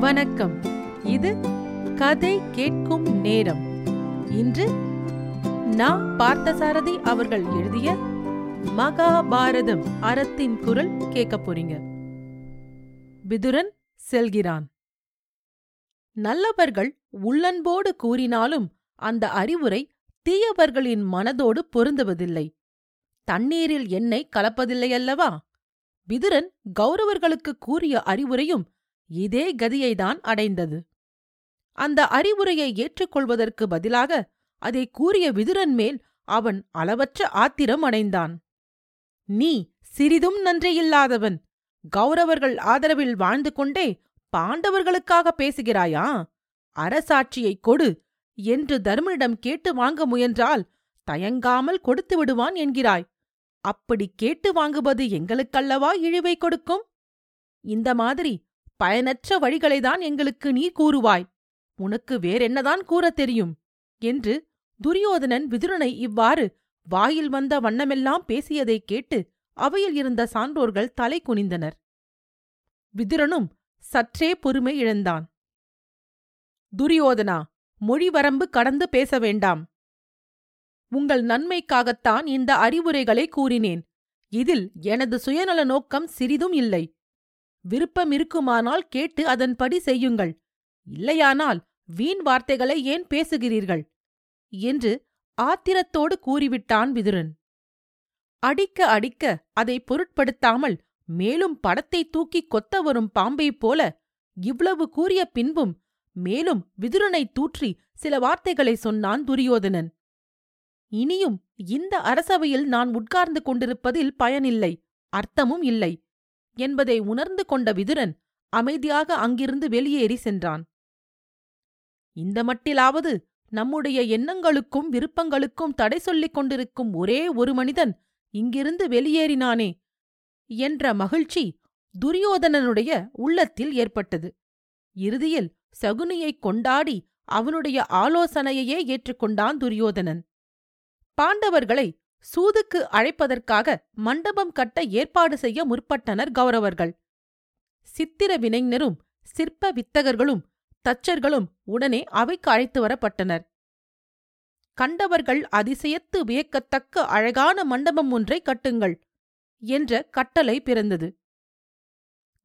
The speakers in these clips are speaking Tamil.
வணக்கம். இது கதை கேட்கும் நேரம். இன்று நான் பார்த்தசாரதி அவர்கள் எழுதிய மகாபாரதம் அறத்தின் குரல் கேட்க போறீங்க. விதுரன் செல்கிறான். நல்லவர்கள் உள்ளன்போடு கூறினாலும் அந்த அறிவுரை தீயவர்களின் மனதோடு பொருந்துவதில்லை. தண்ணீரில் எண்ணெய் கலப்பதில்லையல்லவா? விதுரன் கௌரவர்களுக்கு கூறிய அறிவுரையும் இதே கதியைதான் அடைந்தது. அந்த அறிவுரையை ஏற்றுக்கொள்வதற்கு பதிலாக அதை கூறிய விதுரன் மேல் அவன் அளவற்ற ஆத்திரம் அடைந்தான். நீ சிறிதும் நன்றியில்லாதவன். கௌரவர்கள் ஆதரவில் வாழ்ந்து கொண்டே பாண்டவர்களுக்காக பேசுகிறாயா? அரசாட்சியைக் கொடு என்று தர்மனிடம் கேட்டு வாங்க முயன்றால் தயங்காமல் கொடுத்து விடுவான் என்கிறாய். அப்படி கேட்டு வாங்குவது எங்களுக்கல்லவா இழிவை கொடுக்கும்? இந்த மாதிரி பயனற்ற வழிகளைதான் எங்களுக்கு நீ கூறுவாய். உனக்கு வேறென்னதான் கூறத் தெரியும்? என்று துரியோதனன் விதுரனை இவ்வாறு வாயில் வந்த வண்ணமெல்லாம் பேசியதைக் கேட்டு அவையில் இருந்த சான்றோர்கள் தலை குனிந்தனர். விதுரனும் சற்றே பொறுமை இழந்தான். துரியோதனா மொழி வரம்பு கடந்து பேச வேண்டாம். உங்கள் நன்மைக்காகத்தான் இந்த அறிவுரைகளை கூறினேன். இதில் எனது சுயநல நோக்கம் சிறிதும் இல்லை. விருப்பம் இருக்குமானால் கேட்டு அதன்படி செய்யுங்கள். இல்லையானால் வீண் வார்த்தைகளை ஏன் பேசுகிறீர்கள்? என்று ஆத்திரத்தோடு கூறிவிட்டான் விதுரன். அடிக்க அடிக்க அதை பொருட்படுத்தாமல் மேலும் படத்தை தூக்கி கொத்த வரும் பாம்பைப் போல இவ்வளவு கூறிய பின்பும் மேலும் விதுரனை தூற்றி சில வார்த்தைகளை சொன்னான் துரியோதனன். இனியும் இந்த அரசவையில் நான் உட்கார்ந்து கொண்டிருப்பதில் பயனில்லை அர்த்தமும் இல்லை. என்பதை உணர்ந்து கொண்ட விதுரன் அமைதியாக அங்கிருந்து வெளியேறி சென்றான். இந்த மட்டிலாவது நம்முடைய எண்ணங்களுக்கும் விருப்பங்களுக்கும் தடை சொல்லிக் கொண்டிருக்கும் ஒரே ஒரு மனிதன் இங்கிருந்து வெளியேறினானே என்ற மகிழ்ச்சி துரியோதனனுடைய உள்ளத்தில் ஏற்பட்டது. இறுதியில் சகுனியைக் கொண்டாடி அவனுடைய ஆலோசனையையே ஏற்றுக்கொண்டான் துரியோதனன். பாண்டவர்களை சூதுக்கு அழைப்பதற்காக மண்டபம் கட்ட ஏற்பாடு செய்ய முற்பட்டனர் கௌரவர்கள். சித்திர வினைஞரும் சிற்ப வித்தகர்களும் தச்சர்களும் உடனே அவைக்கு அழைத்து வரப்பட்டனர். கண்டவர்கள் அதிசயத்து வியக்கத்தக்க அழகான மண்டபம் ஒன்றை கட்டுங்கள் என்ற கட்டளை பிறந்தது.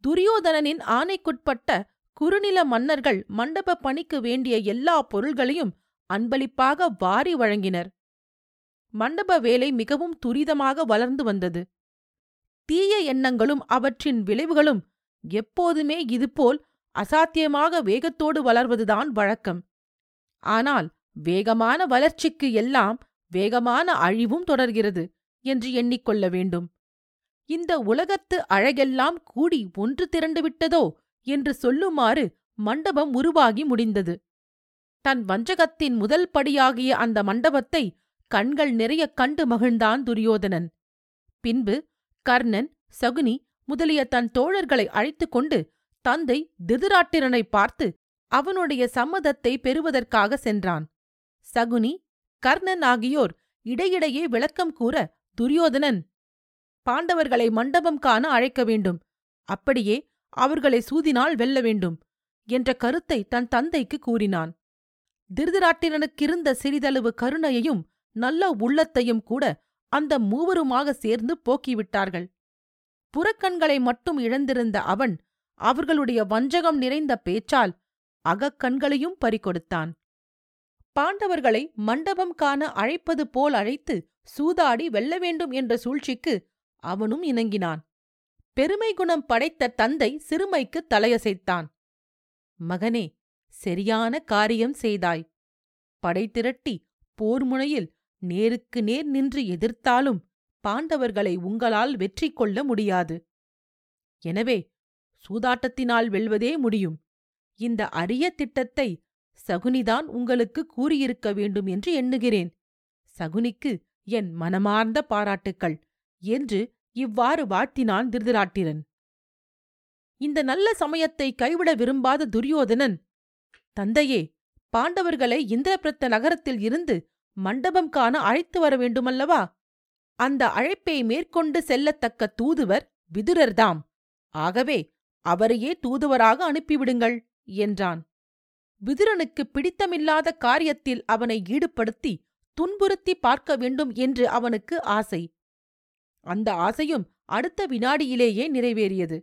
துரியோதனனின் ஆணைக்குட்பட்ட குறுநில மன்னர்கள் மண்டப பணிக்கு வேண்டிய எல்லா பொருள்களையும் அன்பளிப்பாக வாரி வழங்கினர். மண்டப வேலை மிகவும் துரிதமாக வளர்ந்து வந்தது. தீய எண்ணங்களும் அவற்றின் விளைவுகளும் எப்போதுமே இதுபோல் அசாத்தியமாக வேகத்தோடு வளர்வதுதான் வழக்கம். ஆனால் வேகமான வளர்ச்சிக்கு எல்லாம் வேகமான அழிவும் தொடர்கிறது என்று எண்ணிக்கொள்ள வேண்டும். இந்த உலகத்து அழகெல்லாம் கூடி ஒன்று திரண்டுவிட்டதோ என்று சொல்லுமாறு மண்டபம் உருவாகி முடிந்தது. தன் வஞ்சகத்தின் முதல் படியாகிய அந்த மண்டபத்தை கண்கள் நிறைய கண்டு மகிழ்ந்தான் துரியோதனன். பின்பு கர்ணன் சகுனி முதலிய தன் தோழர்களை அழைத்துக் கொண்டு தந்தை திருதராட்டிரனை பார்த்து அவனுடைய சம்மதத்தை பெறுவதற்காக சென்றான். சகுனி கர்ணன் ஆகியோர் இடையிடையே விளக்கம் கூற துரியோதனன் பாண்டவர்களை மண்டபம் காண அழைக்க வேண்டும். அப்படியே அவர்களை சூதினால் வெல்ல வேண்டும் என்ற கருத்தை தன் தந்தைக்கு கூறினான். திருதராட்டிரனுக்கிருந்த சிறிதளவு கருணையையும் நல்ல உள்ளத்தையும் கூட அந்த மூவருமாக சேர்ந்து போக்கிவிட்டார்கள். புறக்கண்களை மட்டும் இழந்திருந்த அவன் அவர்களுடைய வஞ்சகம் நிறைந்த பேச்சால் அகக்கண்களையும் பறிகொடுத்தான். பாண்டவர்களை மண்டபம் காண அழைப்பது போல் அழைத்து சூதாடி வெல்ல வேண்டும் என்ற சூழ்ச்சிக்கு அவனும் இணங்கினான். பெருமை குணம் படைத்த தந்தை சிறுமைக்கு தலையசைத்தான். மகனே சரியான காரியம் செய்தாய். படை திரட்டி போர் முனையில் நேருக்கு நேர் நின்று எதிர்த்தாலும் பாண்டவர்களை உங்களால் வெற்றி கொள்ள முடியாது. எனவே சூதாட்டத்தினால் வெல்வதே முடியும். இந்த அரிய திட்டத்தை சகுனிதான் உங்களுக்கு கூறியிருக்க வேண்டும் என்று எண்ணுகிறேன். சகுனிக்கு என் மனமார்ந்த பாராட்டுக்கள் என்று இவ்வாறு வாழ்த்தினான் திருதிராட்டிரன். இந்த நல்ல சமயத்தை கைவிட விரும்பாத துரியோதனன் தந்தையே பாண்டவர்களை இந்திரபிரத்த நகரத்தில் இருந்து மண்டபம் காண அழைத்து வர வேண்டுமல்லவா? அந்த அழைப்பை மேற்கொண்டு செல்லத்தக்க தூதுவர் விதுரர்தாம். ஆகவே அவரையே தூதுவராக அனுப்பிவிடுங்கள் என்றான். விதுரனுக்கு பிடித்தமில்லாத காரியத்தில் அவனை ஈடுபடுத்தி துன்புறுத்தி பார்க்க வேண்டும் என்று அவனுக்கு ஆசை. அந்த ஆசையும் அடுத்த வினாடியிலேயே நிறைவேறியது.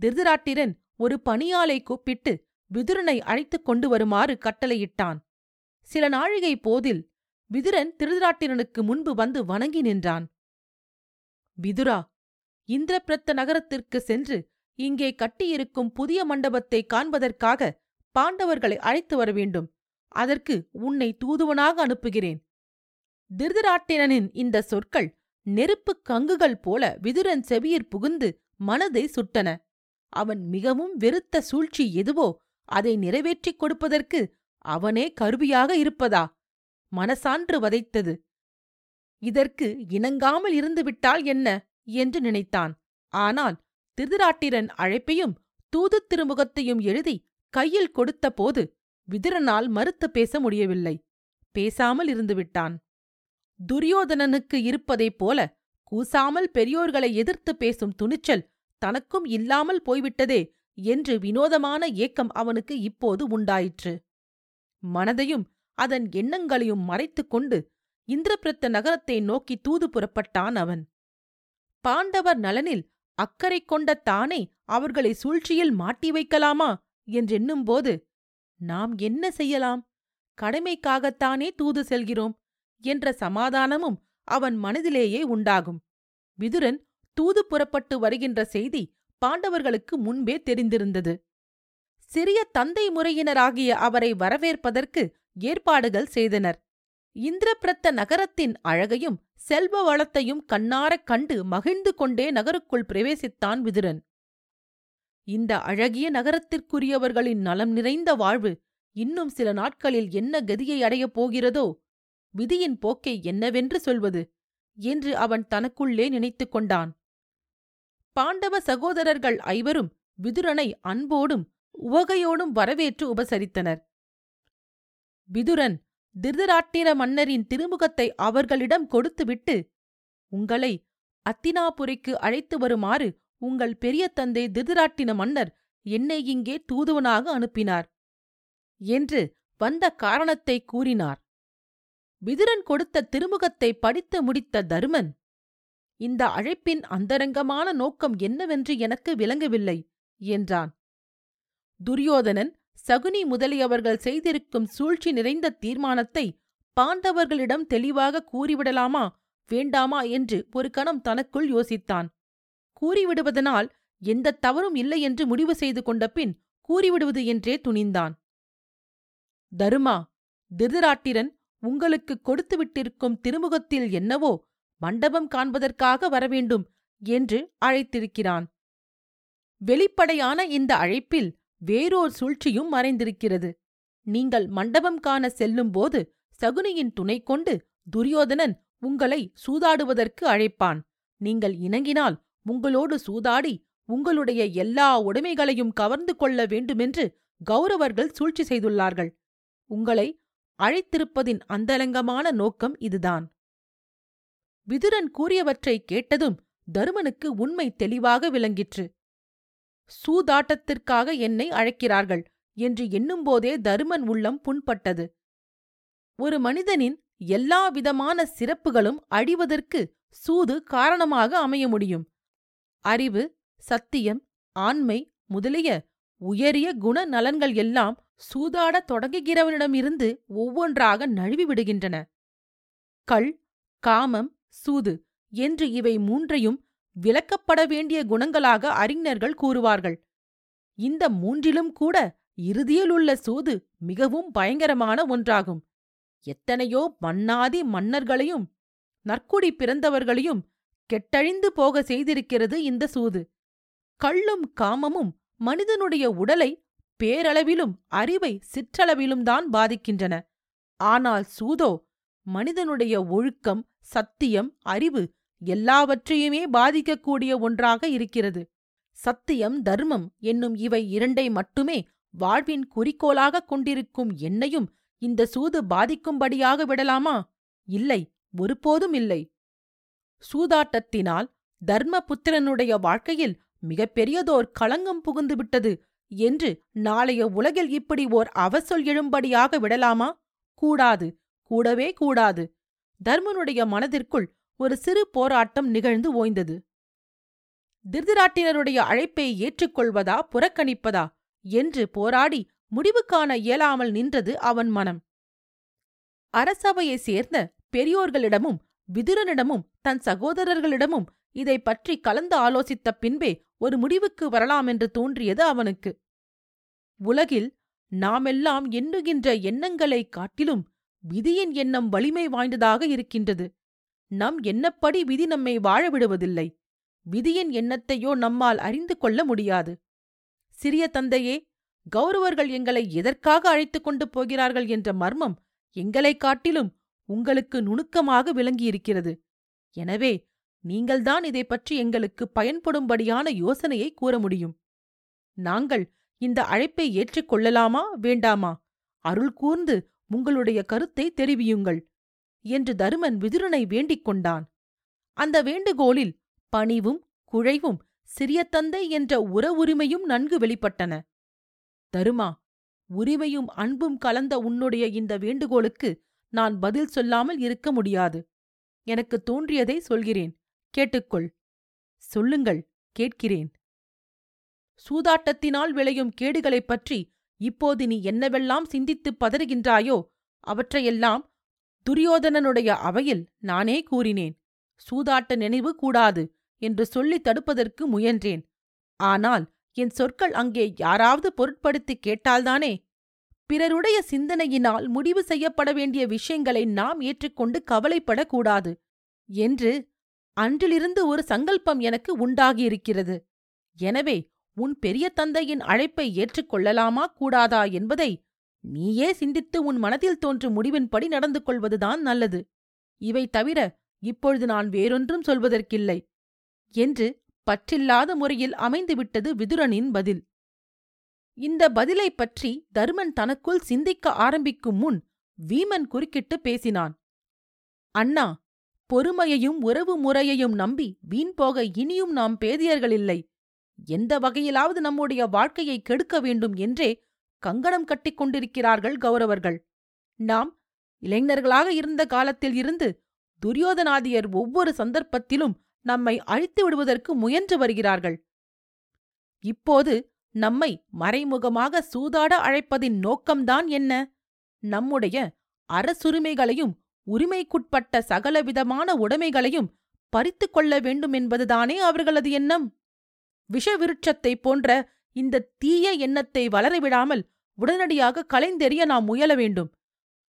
திருதராட்டிரன் ஒரு பணியாளை கூப்பிட்டு விதுரனை அழைத்துக் கொண்டு வருமாறு கட்டளையிட்டான். சில நாழிகை போதில் விதுரன் திருதராட்டிரனுக்கு முன்பு வந்து வணங்கி நின்றான். விதுரா இந்திரபிரத்த நகரத்திற்கு சென்று இங்கே கட்டியிருக்கும் புதிய மண்டபத்தை காண்பதற்காக பாண்டவர்களை அழைத்து வர வேண்டும். அதற்கு உன்னை தூதுவனாக அனுப்புகிறேன். திருதராட்டிரனின் இந்த சொற்கள் நெருப்புக் கங்குகள் போல விதுரன் செவியிற் புகுந்து மனதை சுட்டன. அவன் மிகவும் வெறுத்த சூழ்ச்சி எதுவோ அதை நிறைவேற்றிக் கொடுப்பதற்கு அவனே கருவியாக இருப்பதா? மனசான்று வதைத்தது. இதற்கு இணங்காமல் இருந்துவிட்டால் என்ன? என்று நினைத்தான். ஆனால் திருதராட்டிரன் அழைப்பையும் தூதுத் திருமுகத்தையும் எழுதி கையில் கொடுத்தபோது விதுரனால் மறுத்து பேச முடியவில்லை. பேசாமல் இருந்துவிட்டான். துரியோதனனுக்கு இருப்பதைப் போல கூசாமல் பெரியோர்களை எதிர்த்து பேசும் துணிச்சல் தனக்கும் இல்லாமல் போய்விட்டதே என்று வினோதமான ஏக்கம் அவனுக்கு இப்போது உண்டாயிற்று. மனதையும் அதன் எண்ணங்களையும் மறைத்துக் கொண்டு இந்திரபிரத்த நகரத்தை நோக்கி தூது புறப்பட்டான் அவன். பாண்டவர் நலனில் அக்கறை கொண்ட தானே அவர்களை சூழ்ச்சியில் மாட்டி வைக்கலாமா என்றெண்ணும்போது நாம் என்ன செய்யலாம்? கடமைக்காகத்தானே தூது செல்கிறோம் என்ற சமாதானமும் அவன் மனதிலேயே உண்டாகும். விதுரன் தூது புறப்பட்டு வருகின்ற செய்தி பாண்டவர்களுக்கு முன்பே தெரிந்திருந்தது. சிறிய தந்தை முறையினராகிய அவரை வரவேற்பதற்கு ஏற்பாடுகள் செய்தனர். இந்திரபிரத்த நகரத்தின் அழகையும் செல்வ வளத்தையும் கண்ணாரக் கண்டு மகிழ்ந்து கொண்டே நகருக்குள் பிரவேசித்தான் விதுரன். இந்த அழகிய நகரத்திற்குரியவர்களின் நலம் நிறைந்த வாழ்வு இன்னும் சில நாட்களில் என்ன கதியை அடையப் போகிறதோ விதியின் போக்கை என்னவென்று சொல்வது என்று அவன் தனக்குள்ளே நினைத்துக் கொண்டான். பாண்டவ சகோதரர்கள் ஐவரும் விதுரனை அன்போடும் உவகையோடும் வரவேற்று உபசரித்தனர். விதுரன் திருதராட்டிர மன்னரின் திருமுகத்தை அவர்களிடம் கொடுத்துவிட்டு உங்களை அத்தினாபுரிக்கு அழைத்து வருமாறு உங்கள் பெரிய தந்தை திருதராட்டின மன்னர் என்னை இங்கே தூதுவனாக அனுப்பினார் என்று வந்த காரணத்தை கூறினார். விதுரன் கொடுத்த திருமுகத்தை படித்து முடித்த தருமன் இந்த அழைப்பின் அந்தரங்கமான நோக்கம் என்னவென்று எனக்கு விளங்கவில்லை என்றான். துரியோதனன் சகுனி முதலியவர்கள் செய்திருக்கும் சூழ்ச்சி நிறைந்த தீர்மானத்தை பாண்டவர்களிடம் தெளிவாக கூறிவிடலாமா வேண்டாமா என்று ஒரு கணம் தனக்குள் யோசித்தான். கூறிவிடுவதனால் எந்த தவறும் இல்லை என்று முடிவு செய்து கொண்ட பின் கூறிவிடுவது என்றே துணிந்தான். தருமா திருதராட்டிரன் உங்களுக்கு கொடுத்துவிட்டிருக்கும் திருமுகத்தில் என்னவோ மண்டபம் காண்பதற்காக வரவேண்டும் என்று அழைத்திருக்கிறான். வெளிப்படையான இந்த அழைப்பில் வேறோர் சூழ்ச்சியும் மறைந்திருக்கிறது. நீங்கள் மண்டபம் காண செல்லும்போது சகுனியின் துணை கொண்டு துரியோதனன் உங்களை சூதாடுவதற்கு அழைப்பான். நீங்கள் இணங்கினால் உங்களோடு சூதாடி உங்களுடைய எல்லா உடைமைகளையும் கவர்ந்து கொள்ள வேண்டுமென்று கௌரவர்கள் சூழ்ச்சி செய்துள்ளார்கள். உங்களை அழைத்திருப்பதின் அந்தரங்கமான நோக்கம் இதுதான். விதுரன் கூறியவற்றை கேட்டதும் தருமனுக்கு உண்மை தெளிவாக விளங்கிற்று. சூதாட்டத்திற்காக என்னை அழைக்கிறார்கள் என்று எண்ணும்போதே தருமன் உள்ளம் புண்பட்டது. ஒரு மனிதனின் எல்லா விதமான சிறப்புகளும் அழிவதற்கு சூது காரணமாக அமைய முடியும். அறிவு சத்தியம் ஆண்மை முதலிய உயரிய குண நலன்கள் எல்லாம் சூதாடத் தொடங்குகிறவனிடமிருந்து ஒவ்வொன்றாக நழுவி விடுகின்றன. கள் காமம் சூது என்று இவை மூன்றையும் விளக்கப்பட வேண்டிய குணங்களாக அறிஞர்கள் கூறுவார்கள். இந்த மூன்றிலும் கூட இறுதியில் உள்ள சூது மிகவும் பயங்கரமான ஒன்றாகும். எத்தனையோ மன்னாதி மன்னர்களையும் நற்குடி பிறந்தவர்களையும் கெட்டழிந்து போக செய்திருக்கிறது இந்த சூது. கள்ளும் காமமும் மனிதனுடைய உடலை பேரளவிலும் அறிவை சிற்றளவிலும் தான் பாதிக்கின்றன. ஆனால் சூதோ மனிதனுடைய ஒழுக்கம் சத்தியம் அறிவு எல்லாவற்றையுமே பாதிக்கக்கூடிய ஒன்றாக இருக்கிறது. சத்தியம் தர்மம் என்னும் இவை இரண்டை மட்டுமே வாழ்வின் குறிக்கோளாகக் கொண்டிருக்கும் என்னையும் இந்த சூது பாதிக்கும்படியாக விடலாமா? இல்லை ஒருபோதும் இல்லை. சூதாட்டத்தினால் தர்மபுத்திரனுடைய வாழ்க்கையில் மிகப்பெரியதோர் களங்கம் புகுந்துவிட்டது என்று நாளைய உலகில் இப்படி ஓர் அவசொல் எழும்படியாக விடலாமா? கூடாது கூடவே கூடாது. தர்மனுடைய மனதிற்குள் ஒரு சிறு போராட்டம் நிகழ்ந்து ஓய்ந்தது. திருதிராட்டினருடைய அழைப்பை ஏற்றுக்கொள்வதா புறக்கணிப்பதா? என்று போராடி முடிவு காண இயலாமல் நின்றது அவன் மனம். அரசவையைச் சேர்ந்த பெரியோர்களிடமும் விதுரனிடமும் தன் சகோதரர்களிடமும் இதை பற்றி கலந்து ஆலோசித்த பின்பே ஒரு முடிவுக்கு வரலாம் என்று தோன்றியது அவனுக்கு. உலகில் நாமெல்லாம் எண்ணுகின்ற எண்ணங்களைக் காட்டிலும் விதியின் எண்ணம் வலிமை வாய்ந்ததாக இருக்கின்றது. நம் எண்ணப்படி விதி நம்மை வாழவிடுவதில்லை விதியின் எண்ணத்தையோ நம்மால் அறிந்து கொள்ள முடியாது. சிறிய தந்தையே கௌரவர்கள் எங்களை எதற்காக அழைத்துக் கொண்டு போகிறார்கள் என்ற மர்மம் எங்களைக் காட்டிலும் உங்களுக்கு நுணுக்கமாக விளங்கியிருக்கிறது. எனவே நீங்கள்தான் இதை பற்றி எங்களுக்கு பயன்படும்படியான யோசனையை கூற முடியும். நாங்கள் இந்த அழைப்பை ஏற்றுக்கொள்ளலாமா வேண்டாமா? அருள் கூர்ந்து உங்களுடைய கருத்தை தெரிவியுங்கள். என்று தருமன் விதுரனை வேண்டிக் கொண்டான். அந்த வேண்டுகோளில் பணிவும் குழைவும் சிறிய தந்தை என்ற உற உரிமையும் நன்கு வெளிப்பட்டன. தருமா உரிமையும் அன்பும் கலந்த உன்னுடைய இந்த வேண்டுகோளுக்கு நான் பதில் சொல்லாமல் இருக்க முடியாது. எனக்கு தோன்றியதை சொல்கிறேன். கேட்டுக்கொள். சொல்லுங்கள் கேட்கிறேன். சூதாட்டத்தினால் விளையும் கேடுகளைப் பற்றி இப்போது நீ என்னவெல்லாம் சிந்தித்துப் பதறுகின்றாயோ அவற்றையெல்லாம் துரியோதனனுடைய அவையில் நானே கூறினேன் சூதாட்ட நினைவு கூடாது என்று சொல்லி தடுப்பதற்கு முயன்றேன். ஆனால் என் சொற்கள் அங்கே யாராவது பொருட்படுத்தி கேட்டால்தானே? பிறருடைய சிந்தனையினால் முடிவு செய்யப்பட வேண்டிய விஷயங்களை நாம் ஏற்றுக்கொண்டு கவலைப்படக்கூடாது என்று அன்றிலிருந்து ஒரு சங்கல்பம் எனக்கு உண்டாகியிருக்கிறது. எனவே உன் பெரிய தந்தையின் அழைப்பை ஏற்றுக்கொள்ளலாமா கூடாதா என்பதை நீயே சிந்தித்து உன் மனதில் தோன்றும் முடிவின்படி நடந்து கொள்வதுதான் நல்லது. இவை தவிர இப்பொழுது நான் வேறொன்றும் சொல்வதற்கில்லை. என்று பற்றில்லாத முறையில் அமைந்துவிட்டது விதுரனின் பதில். இந்த பதிலைப் பற்றி தருமன் தனக்குள் சிந்திக்க ஆரம்பிக்கும் முன் வீமன் குறுக்கிட்டு பேசினான். அண்ணா பொறுமையையும் உறவு முறையையும் நம்பி வீண் போக இனியும் நாம் பேதியர்களில்லை எந்த வகையிலாவது நம்முடைய வாழ்க்கையை கெடுக்க வேண்டும் என்றே கங்கணம் கட்டிக் கொண்டிருக்கிறார்கள் கௌரவர்கள். நாம் இளைஞர்களாக இருந்த காலத்தில் இருந்து துரியோதனாதியர் ஒவ்வொரு சந்தர்ப்பத்திலும் நம்மை அழித்து விடுவதற்கு முயன்று வருகிறார்கள். இப்போது நம்மை மறைமுகமாக சூதாட அழைப்பதின் நோக்கம்தான் என்ன? நம்முடைய அரசுரிமைகளையும் உரிமைக்குட்பட்ட சகலவிதமான உடைமைகளையும் பறித்து கொள்ள வேண்டுமென்பதுதானே அவர்களது எண்ணம்? விஷவிருட்சத்தைப் போன்ற இந்த தீய எண்ணத்தை வளரவிடாமல் உடனடியாக கலைந்தெறிய நாம் முயல வேண்டும்.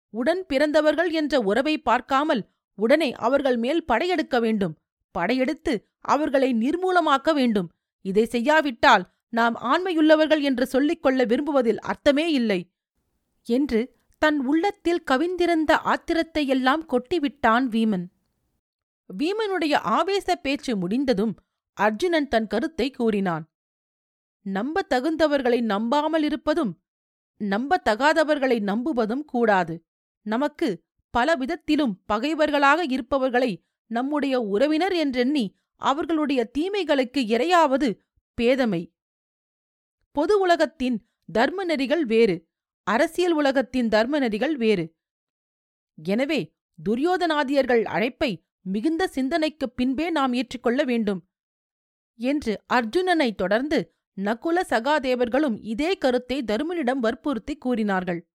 உடன் பிறந்தவர்கள் என்ற உறவை பார்க்காமல் உடனே அவர்கள் மேல் படையெடுக்க வேண்டும். படையெடுத்து அவர்களை நிர்மூலமாக்க வேண்டும். இதை செய்யாவிட்டால் நாம் ஆண்மையுள்ளவர்கள் என்று சொல்லிக் கொள்ள விரும்புவதில் அர்த்தமே இல்லை. என்று தன் உள்ளத்தில் கவிந்திருந்த ஆத்திரத்தையெல்லாம் கொட்டிவிட்டான் வீமன். வீமனுடைய ஆவேச பேச்சு முடிந்ததும் அர்ஜுனன் தன் கருத்தை கூறினான். நம்ப தகுந்தவர்களை நம்பாமல் இருப்பதும் நம்பத்தகாதவர்களை நம்புவதும் கூடாது. நமக்கு பல விதத்திலும் பகைவர்களாக இருப்பவர்களை நம்முடைய உறவினர் என்றெண்ணி அவர்களுடைய தீமைகளுக்கு இரையாவது பேதமை. பொது உலகத்தின் தர்ம நெறிகள் வேறு அரசியல் உலகத்தின் தர்ம நெறிகள் வேறு. எனவே துரியோதனாதியர்கள் அழைப்பை மிகுந்த சிந்தனைக்குப் பின்பே நாம் ஏற்றுக்கொள்ள வேண்டும் என்று அர்ஜுனனை தொடர்ந்து நகுல சகாதேவர்களும் இதே கருத்தை தருமனிடம் வற்புறுத்தி கூறினார்கள்.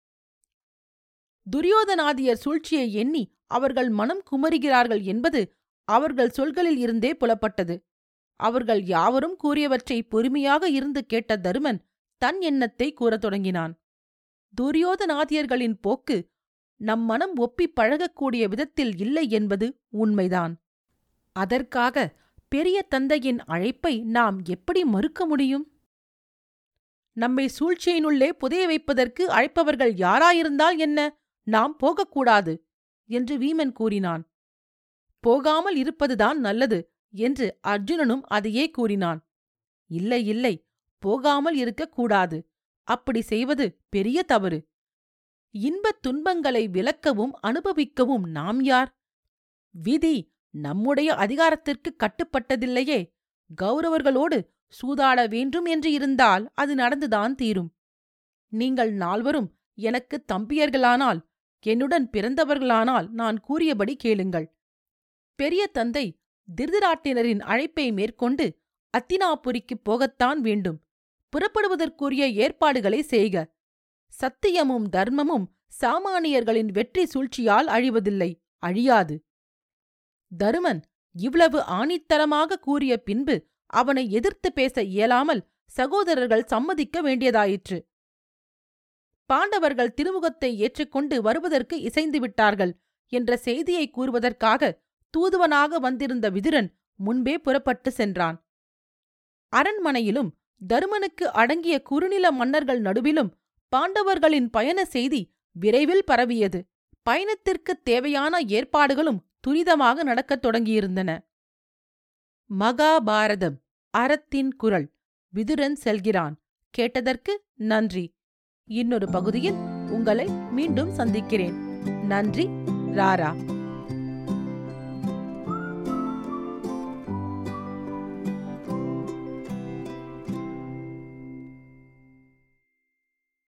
துரியோதனாதியர் சூழ்ச்சியை எண்ணி அவர்கள் மனம் குமரிகிறார்கள் என்பது அவர்கள் சொல்களில் இருந்தே புலப்பட்டது. அவர்கள் யாவரும் கூறியவற்றை பொறுமையாக இருந்து கேட்ட தருமன் தன் எண்ணத்தை கூறத் தொடங்கினான். துரியோதனாதியர்களின் போக்கு நம் மனம் ஒப்பிப் பழகக்கூடிய விதத்தில் இல்லை என்பது உண்மைதான். அதற்காக பெரிய தந்தையின் அழைப்பை நாம் எப்படி மறுக்க முடியும்? நம்மை சூழ்ச்சியினுள்ளே புதைய வைப்பதற்கு அழைப்பவர்கள் யாராயிருந்தால் என்ன? நாம் போகக்கூடாது என்று வீமன் கூறினான். போகாமல் இருப்பதுதான் நல்லது என்று அர்ஜுனனும் அதையே கூறினான். இல்லை இல்லை போகாமல் இருக்கக்கூடாது அப்படி செய்வது பெரிய தவறு. இன்பத் துன்பங்களை விளக்கவும் அனுபவிக்கவும் நாம் யார்? விதி நம்முடைய அதிகாரத்திற்கு கட்டுப்பட்டதில்லையே. கௌரவர்களோடு சூதாட வேண்டும் என்று இருந்தால் அது நடந்துதான் தீரும். நீங்கள் நால்வரும் எனக்கு தம்பியர்களானால் என்னுடன் பிறந்தவர்களானால் நான் கூறியபடி கேளுங்கள். பெரிய தந்தை திருதிராட்டினரின் அழைப்பை மேற்கொண்டு அத்தினாபுரிக்குப் போகத்தான் வேண்டும். புறப்படுவதற்குரிய ஏற்பாடுகளை செய்க. சத்தியமும் தர்மமும் சாமானியர்களின் வெற்றி சூழ்ச்சியால் அழிவதில்லை அழியாது. தருமன் இவ்வளவு ஆணித்தரமாக கூறிய பின்பு அவனை எதிர்த்து பேச இயலாமல் சகோதரர்கள் சம்மதிக்க வேண்டியதாயிற்று. பாண்டவர்கள் திருமுகத்தை ஏற்றுக்கொண்டு வருவதற்கு இசைந்து விட்டார்கள் என்ற செய்தியை கூறுவதற்காக தூதுவனாக வந்திருந்த விதுரன் முன்பே புறப்பட்டு சென்றான். அரண்மனையிலும் தருமனுக்கு அடங்கிய குறுநில மன்னர்கள் நடுவிலும் பாண்டவர்களின் பயண செய்தி விரைவில் பரவியது. பயணத்திற்குத் தேவையான ஏற்பாடுகளும் துரிதமாக நடக்கத் தொடங்கியிருந்தன. மகாபாரதம் அறத்தின் குரல் விதுரன் செல்கிறான். கேட்டதற்கு நன்றி. இன்னொரு பகுதியில் உங்களை மீண்டும் சந்திக்கிறேன். நன்றி ராரா.